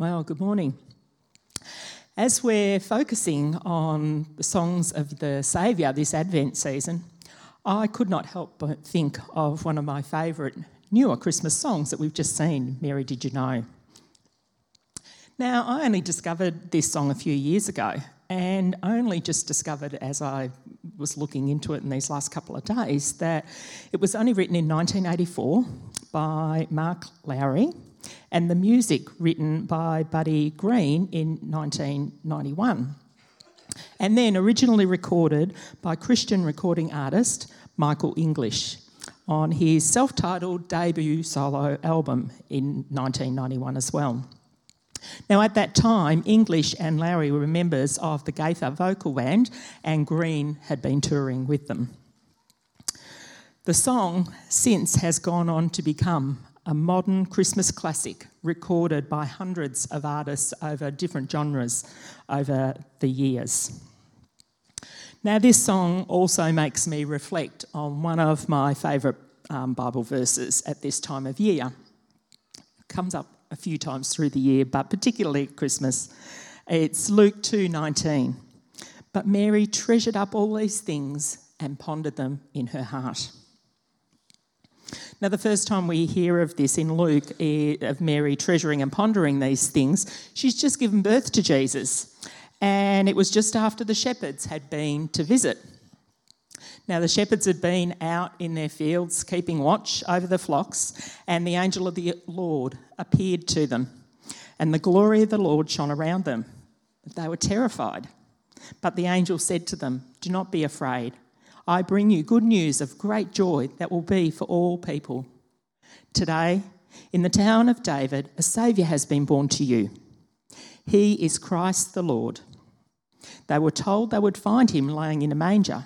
Well, good morning. As we're focusing on the songs of the Saviour this Advent season, I could not help but think of one of my favourite newer Christmas songs that we've just seen, Mary Did You Know? Now, I only discovered this song a few years ago, and only just discovered as I was looking into it in these last couple of days that it was only written in 1984 by Mark Lowry and the music written by Buddy Greene in 1991. And then originally recorded by Christian recording artist Michael English on his self titled debut solo album in 1991 as well. Now, at that time, English and Lowry were members of the Gaither vocal band, and Greene had been touring with them. The song since has gone on to become a modern Christmas classic recorded by hundreds of artists over different genres over the years. Now, this song also makes me reflect on one of my favourite um, Bible verses at this time of year. It comes up a few times through the year, but particularly at Christmas. It's Luke 2:19. But Mary treasured up all these things and pondered them in her heart. Now, the first time we hear of this in Luke, eh, of Mary treasuring and pondering these things, she's just given birth to Jesus. And it was just after the shepherds had been to visit. Now, the shepherds had been out in their fields keeping watch over the flocks, and the angel of the Lord appeared to them. And the glory of the Lord shone around them. They were terrified. But the angel said to them, Do not be afraid. I bring you good news of great joy that will be for all people. Today, in the town of David, a Saviour has been born to you. He is Christ the Lord. They were told they would find him lying in a manger.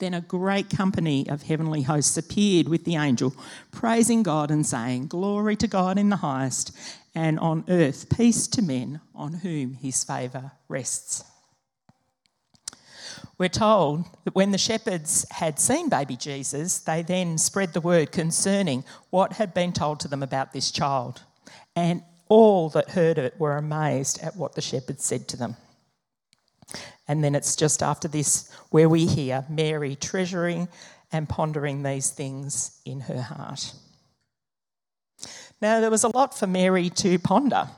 Then a great company of heavenly hosts appeared with the angel, praising God and saying, Glory to God in the highest, and on earth peace to men on whom his favour rests. We're told that when the shepherds had seen baby Jesus, they then spread the word concerning what had been told to them about this child. And all that heard it were amazed at what the shepherds said to them. And then it's just after this where we hear Mary treasuring and pondering these things in her heart. Now, there was a lot for Mary to ponder.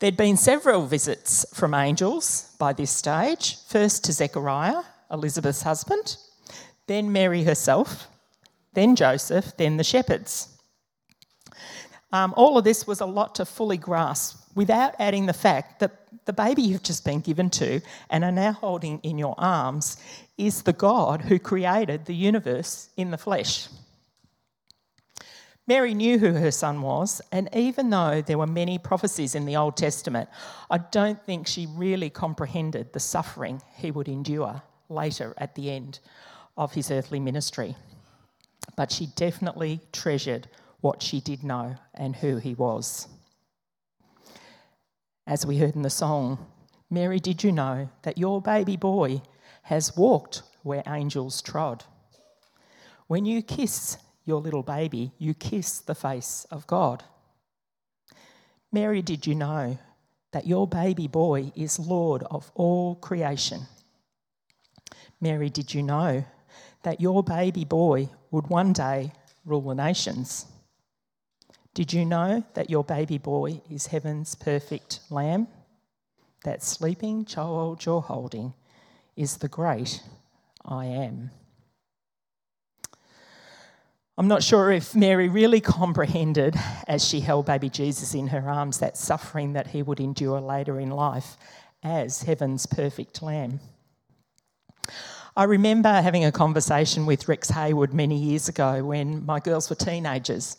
There'd been several visits from angels by this stage first to Zechariah, Elizabeth's husband, then Mary herself, then Joseph, then the shepherds. Um, all of this was a lot to fully grasp without adding the fact that the baby you've just been given to and are now holding in your arms is the God who created the universe in the flesh. Mary knew who her son was, and even though there were many prophecies in the Old Testament, I don't think she really comprehended the suffering he would endure later at the end of his earthly ministry. But she definitely treasured what she did know and who he was. As we heard in the song, Mary, did you know that your baby boy has walked where angels trod? When you kiss your little baby, you kiss the face of God. Mary, did you know that your baby boy is Lord of all creation? Mary, did you know that your baby boy would one day rule the nations? Did you know that your baby boy is heaven's perfect lamb? That sleeping child you're holding is the great I am. I'm not sure if Mary really comprehended, as she held baby Jesus in her arms, that suffering that he would endure later in life as heaven's perfect lamb. I remember having a conversation with Rex Haywood many years ago when my girls were teenagers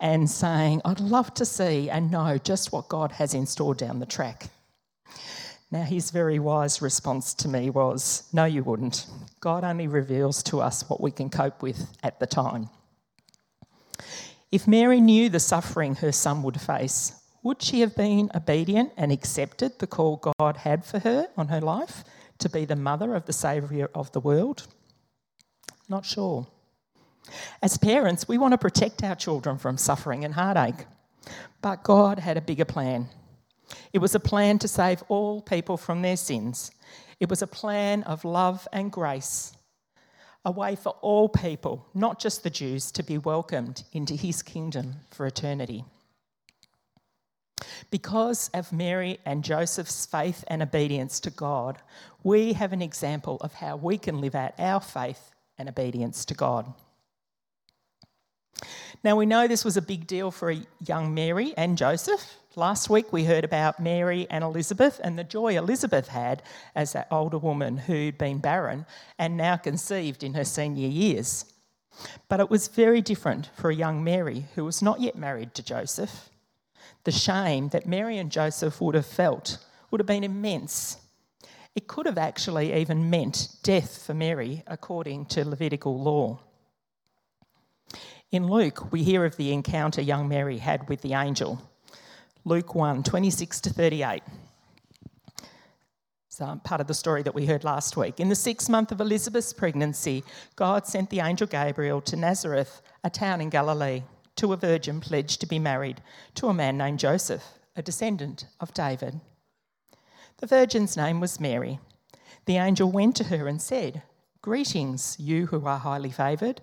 and saying, I'd love to see and know just what God has in store down the track. Now, his very wise response to me was, No, you wouldn't. God only reveals to us what we can cope with at the time. If Mary knew the suffering her son would face, would she have been obedient and accepted the call God had for her on her life to be the mother of the Saviour of the world? Not sure. As parents, we want to protect our children from suffering and heartache. But God had a bigger plan. It was a plan to save all people from their sins. It was a plan of love and grace, a way for all people, not just the Jews, to be welcomed into his kingdom for eternity. Because of Mary and Joseph's faith and obedience to God, we have an example of how we can live out our faith and obedience to God. Now, we know this was a big deal for a young Mary and Joseph. Last week we heard about Mary and Elizabeth and the joy Elizabeth had as that older woman who'd been barren and now conceived in her senior years. But it was very different for a young Mary who was not yet married to Joseph. The shame that Mary and Joseph would have felt would have been immense. It could have actually even meant death for Mary according to Levitical law. In Luke, we hear of the encounter young Mary had with the angel. Luke 1 26 to 38. So, um, part of the story that we heard last week. In the sixth month of Elizabeth's pregnancy, God sent the angel Gabriel to Nazareth, a town in Galilee, to a virgin pledged to be married to a man named Joseph, a descendant of David. The virgin's name was Mary. The angel went to her and said, Greetings, you who are highly favoured.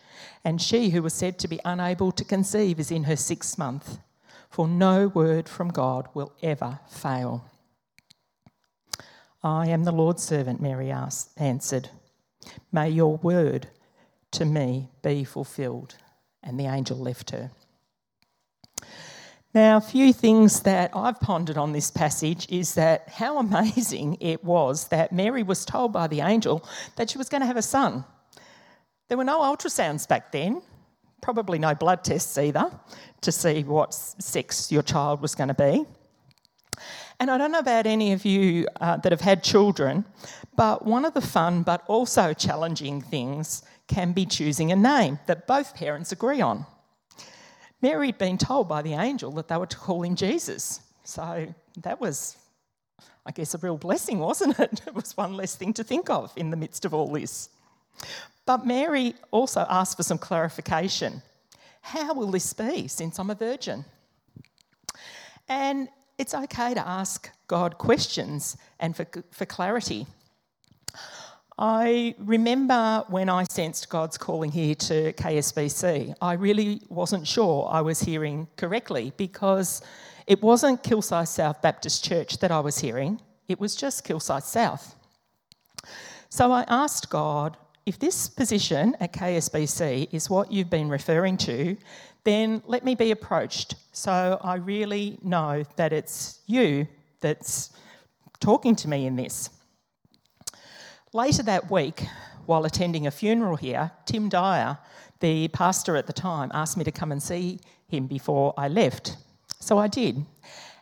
and she who was said to be unable to conceive is in her sixth month, for no word from God will ever fail. I am the Lord's servant, Mary asked, answered. May your word to me be fulfilled. And the angel left her. Now, a few things that I've pondered on this passage is that how amazing it was that Mary was told by the angel that she was going to have a son. There were no ultrasounds back then, probably no blood tests either, to see what sex your child was going to be. And I don't know about any of you uh, that have had children, but one of the fun but also challenging things can be choosing a name that both parents agree on. Mary had been told by the angel that they were to call him Jesus. So that was, I guess, a real blessing, wasn't it? It was one less thing to think of in the midst of all this. But Mary also asked for some clarification. How will this be since I'm a virgin? And it's okay to ask God questions and for, for clarity. I remember when I sensed God's calling here to KSBC, I really wasn't sure I was hearing correctly because it wasn't Kilsyth South Baptist Church that I was hearing, it was just Kilsyth South. So I asked God if this position at KSBC is what you've been referring to, then let me be approached so I really know that it's you that's talking to me in this. Later that week, while attending a funeral here, Tim Dyer, the pastor at the time, asked me to come and see him before I left. So I did.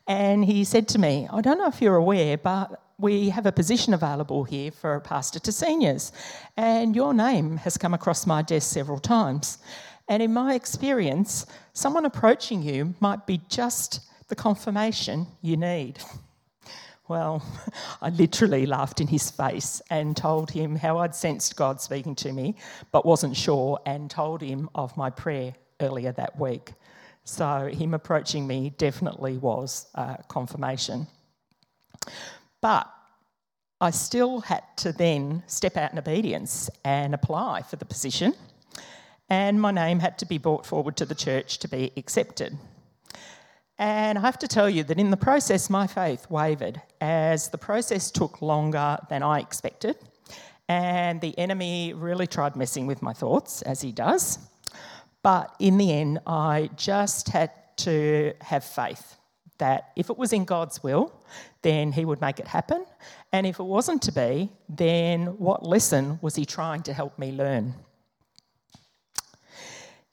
And he said to me, I don't know if you're aware, but we have a position available here for a pastor to seniors, and your name has come across my desk several times. And in my experience, someone approaching you might be just the confirmation you need. Well, I literally laughed in his face and told him how I'd sensed God speaking to me, but wasn't sure, and told him of my prayer earlier that week. So, him approaching me definitely was confirmation. But I still had to then step out in obedience and apply for the position, and my name had to be brought forward to the church to be accepted. And I have to tell you that in the process, my faith wavered as the process took longer than I expected. And the enemy really tried messing with my thoughts, as he does. But in the end, I just had to have faith that if it was in God's will, then He would make it happen. And if it wasn't to be, then what lesson was He trying to help me learn?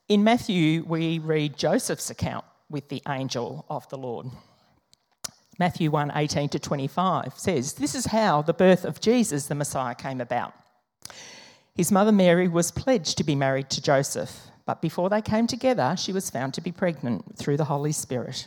In Matthew, we read Joseph's account with the angel of the Lord. Matthew 1 18 to 25 says, This is how the birth of Jesus, the Messiah, came about. His mother Mary was pledged to be married to Joseph, but before they came together, she was found to be pregnant through the Holy Spirit.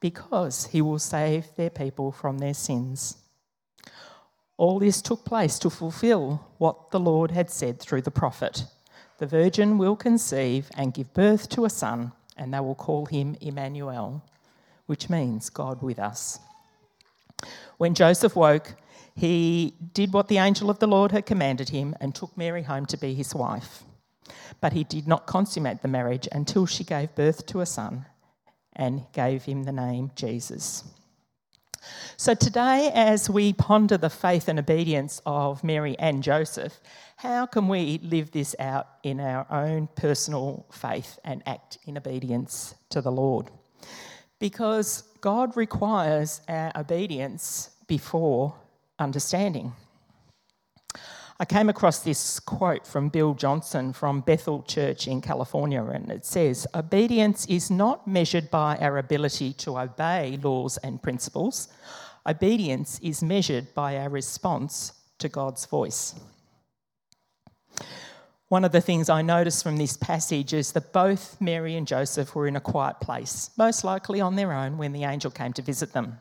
because he will save their people from their sins. All this took place to fulfill what the Lord had said through the prophet The virgin will conceive and give birth to a son, and they will call him Emmanuel, which means God with us. When Joseph woke, he did what the angel of the Lord had commanded him and took Mary home to be his wife. But he did not consummate the marriage until she gave birth to a son and gave him the name Jesus. So, today, as we ponder the faith and obedience of Mary and Joseph, how can we live this out in our own personal faith and act in obedience to the Lord? Because God requires our obedience before understanding. I came across this quote from Bill Johnson from Bethel Church in California, and it says Obedience is not measured by our ability to obey laws and principles, obedience is measured by our response to God's voice. One of the things I noticed from this passage is that both Mary and Joseph were in a quiet place, most likely on their own when the angel came to visit them.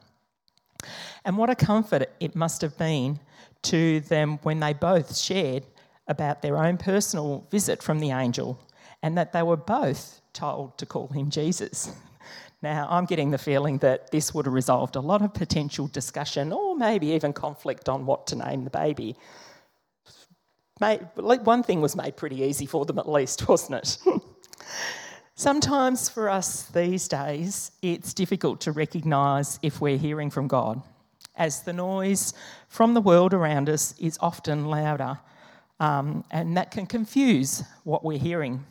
And what a comfort it must have been to them when they both shared about their own personal visit from the angel and that they were both told to call him Jesus. Now, I'm getting the feeling that this would have resolved a lot of potential discussion or maybe even conflict on what to name the baby. One thing was made pretty easy for them, at least, wasn't it? Sometimes for us these days, it's difficult to recognise if we're hearing from God as the noise from the world around us is often louder, um, and that can confuse what we're hearing.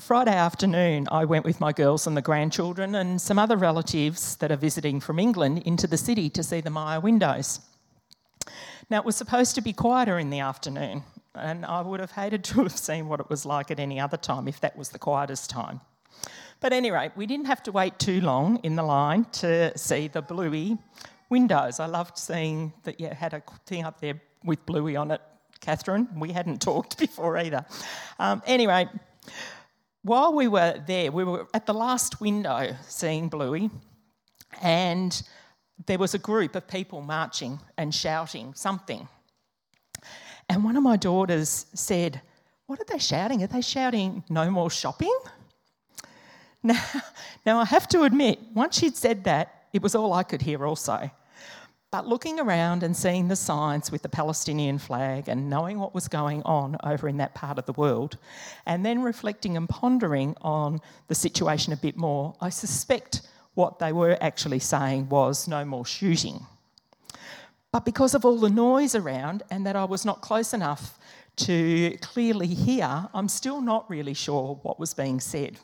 Friday afternoon, I went with my girls and the grandchildren and some other relatives that are visiting from England into the city to see the Myer windows. Now, it was supposed to be quieter in the afternoon, and I would have hated to have seen what it was like at any other time if that was the quietest time. But anyway, we didn't have to wait too long in the line to see the Bluey windows. I loved seeing that you had a thing up there with Bluey on it, Catherine. We hadn't talked before either. Um, anyway, while we were there, we were at the last window seeing Bluey, and there was a group of people marching and shouting something. And one of my daughters said, What are they shouting? Are they shouting no more shopping? Now, now, I have to admit, once she'd said that, it was all I could hear also. But looking around and seeing the signs with the Palestinian flag and knowing what was going on over in that part of the world, and then reflecting and pondering on the situation a bit more, I suspect what they were actually saying was no more shooting. But because of all the noise around and that I was not close enough to clearly hear, I'm still not really sure what was being said.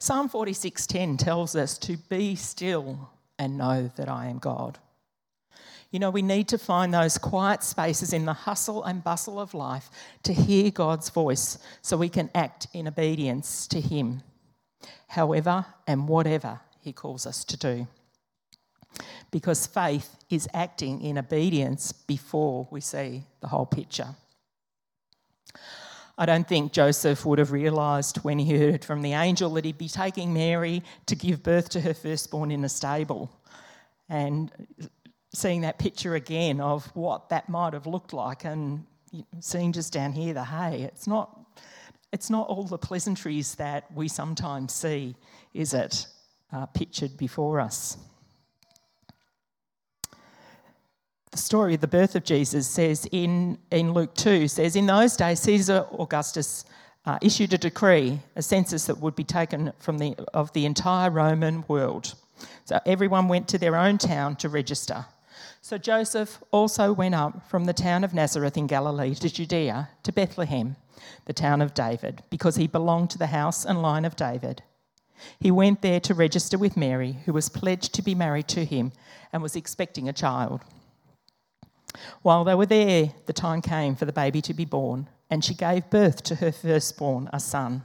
Psalm 46:10 tells us to be still and know that I am God. You know, we need to find those quiet spaces in the hustle and bustle of life to hear God's voice so we can act in obedience to Him, however and whatever He calls us to do. Because faith is acting in obedience before we see the whole picture. I don't think Joseph would have realised when he heard from the angel that he'd be taking Mary to give birth to her firstborn in a stable. And seeing that picture again of what that might have looked like and seeing just down here the hay, it's not, it's not all the pleasantries that we sometimes see, is it, uh, pictured before us. The story of the birth of Jesus says in, in Luke 2 says, In those days, Caesar Augustus uh, issued a decree, a census that would be taken from the, of the entire Roman world. So everyone went to their own town to register. So Joseph also went up from the town of Nazareth in Galilee to Judea, to Bethlehem, the town of David, because he belonged to the house and line of David. He went there to register with Mary, who was pledged to be married to him and was expecting a child. While they were there, the time came for the baby to be born, and she gave birth to her firstborn, a son.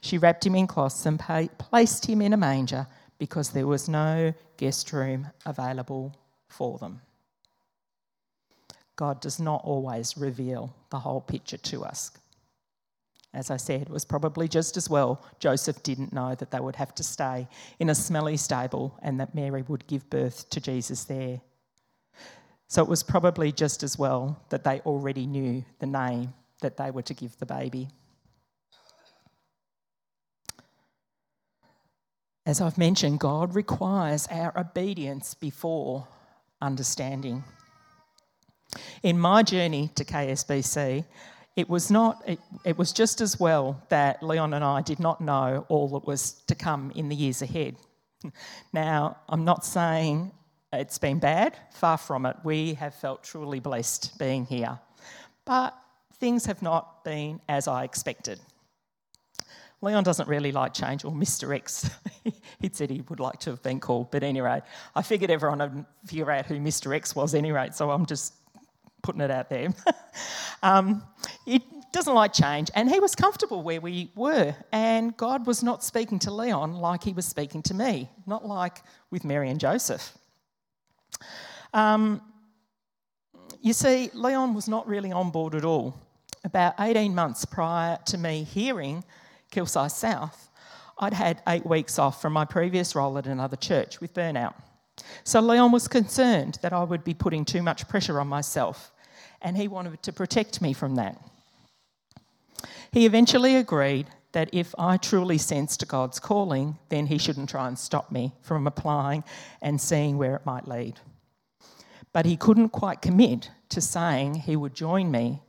She wrapped him in cloths and placed him in a manger because there was no guest room available for them. God does not always reveal the whole picture to us. As I said, it was probably just as well Joseph didn't know that they would have to stay in a smelly stable and that Mary would give birth to Jesus there. So it was probably just as well that they already knew the name that they were to give the baby. As I've mentioned, God requires our obedience before understanding. In my journey to KSBC, it was not it, it, was just as well that Leon and I did not know all that was to come in the years ahead. Now, I'm not saying it's been bad, far from it. We have felt truly blessed being here. But things have not been as I expected. Leon doesn't really like change, or Mr. X. He'd said he would like to have been called, but anyway, I figured everyone would figure out who Mr. X was anyway, so I'm just putting it out there. um, he doesn't like change, and he was comfortable where we were, and God was not speaking to Leon like he was speaking to me, not like with Mary and Joseph. Um, you see, Leon was not really on board at all. About 18 months prior to me hearing Kilsyth South, I'd had eight weeks off from my previous role at another church with burnout. So Leon was concerned that I would be putting too much pressure on myself, and he wanted to protect me from that. He eventually agreed that if I truly sensed God's calling, then he shouldn't try and stop me from applying and seeing where it might lead but he couldn't quite commit to saying he would join me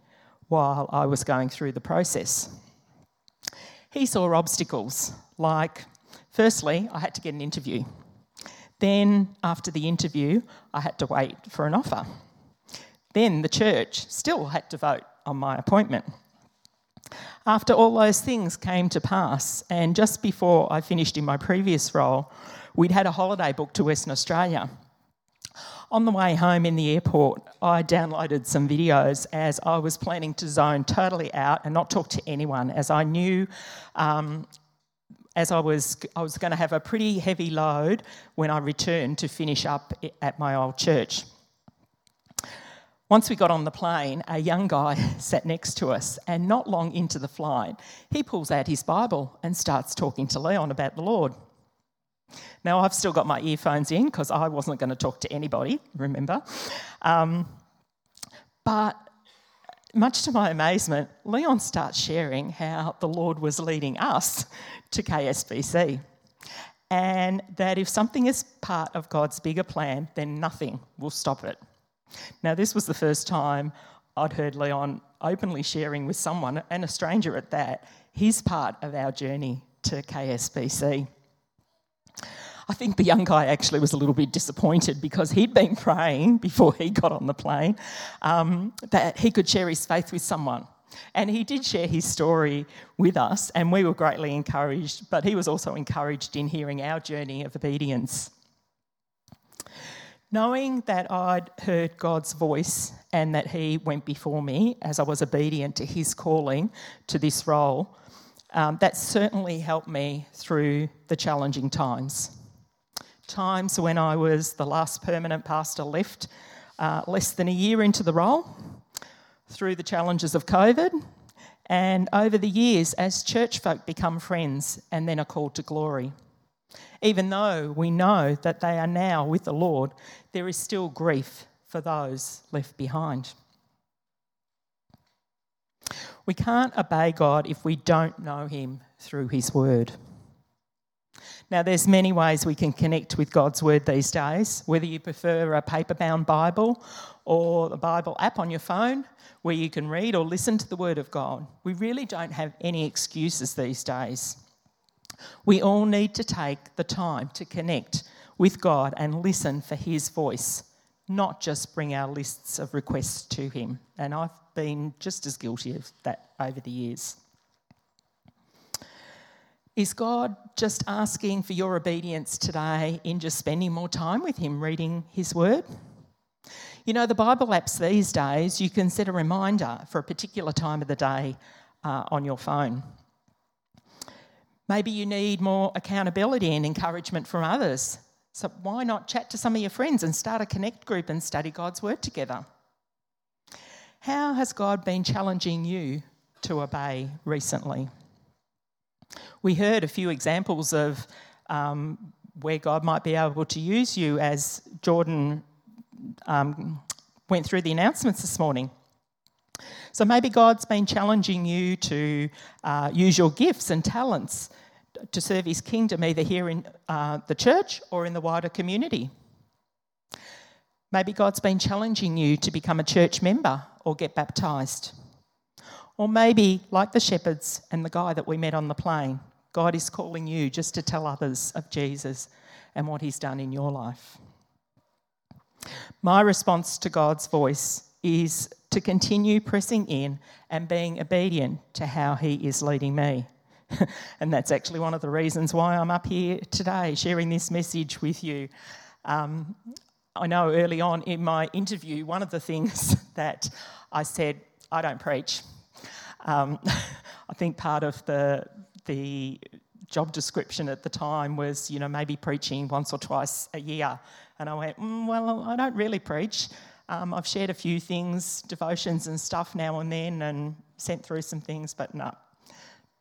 while I was going through the process. He saw obstacles like, firstly, I had to get an interview. Then, after the interview, I had to wait for an offer. Then the church still had to vote on my appointment. After all those things came to pass, and just before I finished in my previous role, we'd had a holiday booked to Western Australia on the way home in the airport, I downloaded some videos as I was planning to zone totally out and not talk to anyone, as I knew um, as I was, I was going to have a pretty heavy load when I returned to finish up at my old church. Once we got on the plane, a young guy sat next to us, and not long into the flight, he pulls out his Bible and starts talking to Leon about the Lord. Now, I've still got my earphones in because I wasn't going to talk to anybody, remember? Um, but much to my amazement, Leon starts sharing how the Lord was leading us to KSBC. And that if something is part of God's bigger plan, then nothing will stop it. Now, this was the first time I'd heard Leon openly sharing with someone, and a stranger at that, his part of our journey to KSBC. I think the young guy actually was a little bit disappointed because he'd been praying before he got on the plane um, that he could share his faith with someone. And he did share his story with us, and we were greatly encouraged, but he was also encouraged in hearing our journey of obedience. Knowing that I'd heard God's voice and that He went before me as I was obedient to His calling to this role, um, that certainly helped me through the challenging times times when I was the last permanent pastor left, uh, less than a year into the role, through the challenges of COVID, and over the years, as church folk become friends and then are called to glory. Even though we know that they are now with the Lord, there is still grief for those left behind. We can't obey God if we don't know Him through His Word. Now, there's many ways we can connect with God's Word these days, whether you prefer a paper bound Bible or the Bible app on your phone where you can read or listen to the Word of God. We really don't have any excuses these days. We all need to take the time to connect with God and listen for His voice, not just bring our lists of requests to Him. And I've been just as guilty of that over the years. Is God just asking for your obedience today in just spending more time with Him reading His Word? You know, the Bible apps these days, you can set a reminder for a particular time of the day uh, on your phone. Maybe you need more accountability and encouragement from others. So, why not chat to some of your friends and start a connect group and study God's Word together? How has God been challenging you to obey recently? We heard a few examples of um, where God might be able to use you as Jordan um, went through the announcements this morning. So maybe God's been challenging you to uh, use your gifts and talents to serve His kingdom, either here in uh, the church or in the wider community. Maybe God's been challenging you to become a church member or get baptised. Or maybe, like the shepherds and the guy that we met on the plane, God is calling you just to tell others of Jesus and what he's done in your life. My response to God's voice is to continue pressing in and being obedient to how he is leading me. and that's actually one of the reasons why I'm up here today sharing this message with you. Um, I know early on in my interview, one of the things that I said, I don't preach. Um, I think part of the, the job description at the time was, you know, maybe preaching once or twice a year. And I went, mm, well, I don't really preach. Um, I've shared a few things, devotions and stuff now and then, and sent through some things, but no.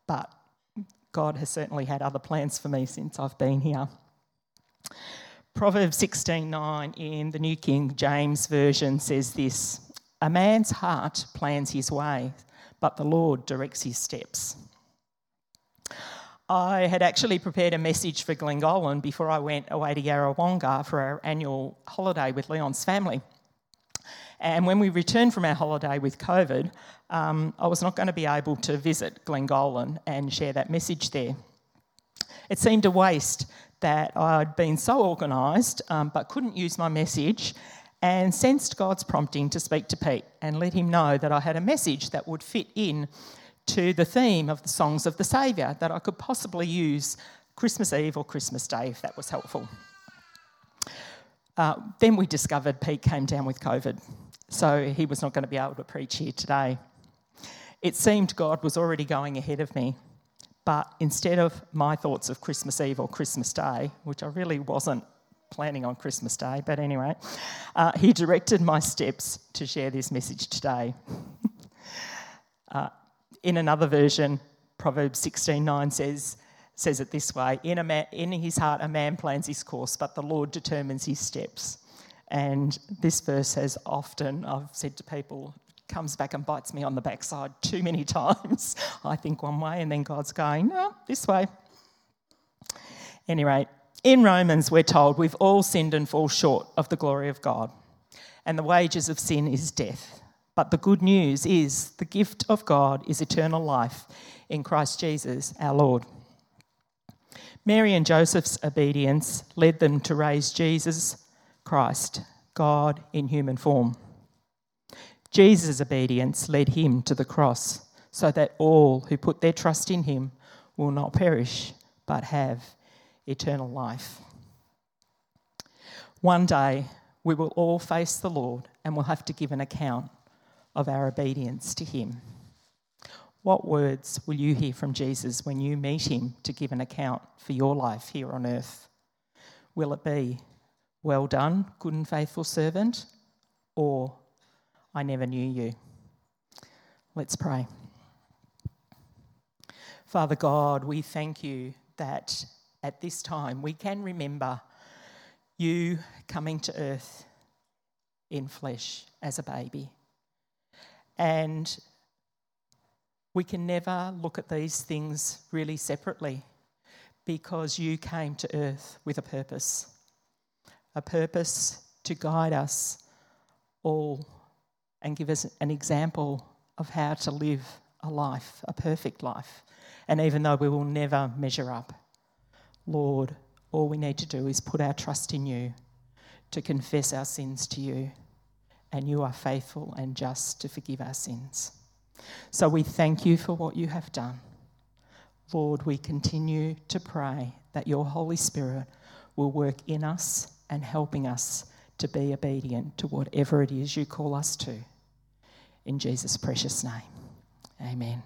But God has certainly had other plans for me since I've been here. Proverbs 16:9 in the New King James Version says this: A man's heart plans his way, but the Lord directs his steps. I had actually prepared a message for Glengolan before I went away to Yarrawonga for our annual holiday with Leon's family. And when we returned from our holiday with COVID, um, I was not going to be able to visit Glengolan and share that message there. It seemed a waste that I'd been so organised um, but couldn't use my message and sensed God's prompting to speak to Pete and let him know that I had a message that would fit in to the theme of the songs of the Saviour that I could possibly use Christmas Eve or Christmas Day if that was helpful. Uh, then we discovered Pete came down with COVID, so he was not going to be able to preach here today. It seemed God was already going ahead of me but instead of my thoughts of Christmas Eve or Christmas Day, which I really wasn't planning on Christmas Day, but anyway, uh, he directed my steps to share this message today. uh, in another version, Proverbs 16:9 says, says it this way in, a man, in his heart, a man plans his course, but the Lord determines his steps. And this verse has often, I've said to people, comes back and bites me on the backside too many times. I think one way, and then God's going, no, this way. Anyway, in Romans, we're told we've all sinned and fall short of the glory of God, and the wages of sin is death. But the good news is the gift of God is eternal life in Christ Jesus our Lord. Mary and Joseph's obedience led them to raise Jesus Christ, God in human form. Jesus' obedience led him to the cross so that all who put their trust in him will not perish but have eternal life. One day we will all face the Lord and we'll have to give an account of our obedience to him. What words will you hear from Jesus when you meet him to give an account for your life here on earth? Will it be, Well done, good and faithful servant? Or, I never knew you. Let's pray. Father God, we thank you that at this time we can remember you coming to earth in flesh as a baby. And we can never look at these things really separately because you came to earth with a purpose a purpose to guide us all and give us an example of how to live a life, a perfect life. And even though we will never measure up, Lord, all we need to do is put our trust in you, to confess our sins to you, and you are faithful and just to forgive our sins. So we thank you for what you have done. Lord, we continue to pray that your Holy Spirit will work in us and helping us to be obedient to whatever it is you call us to. In Jesus' precious name, amen.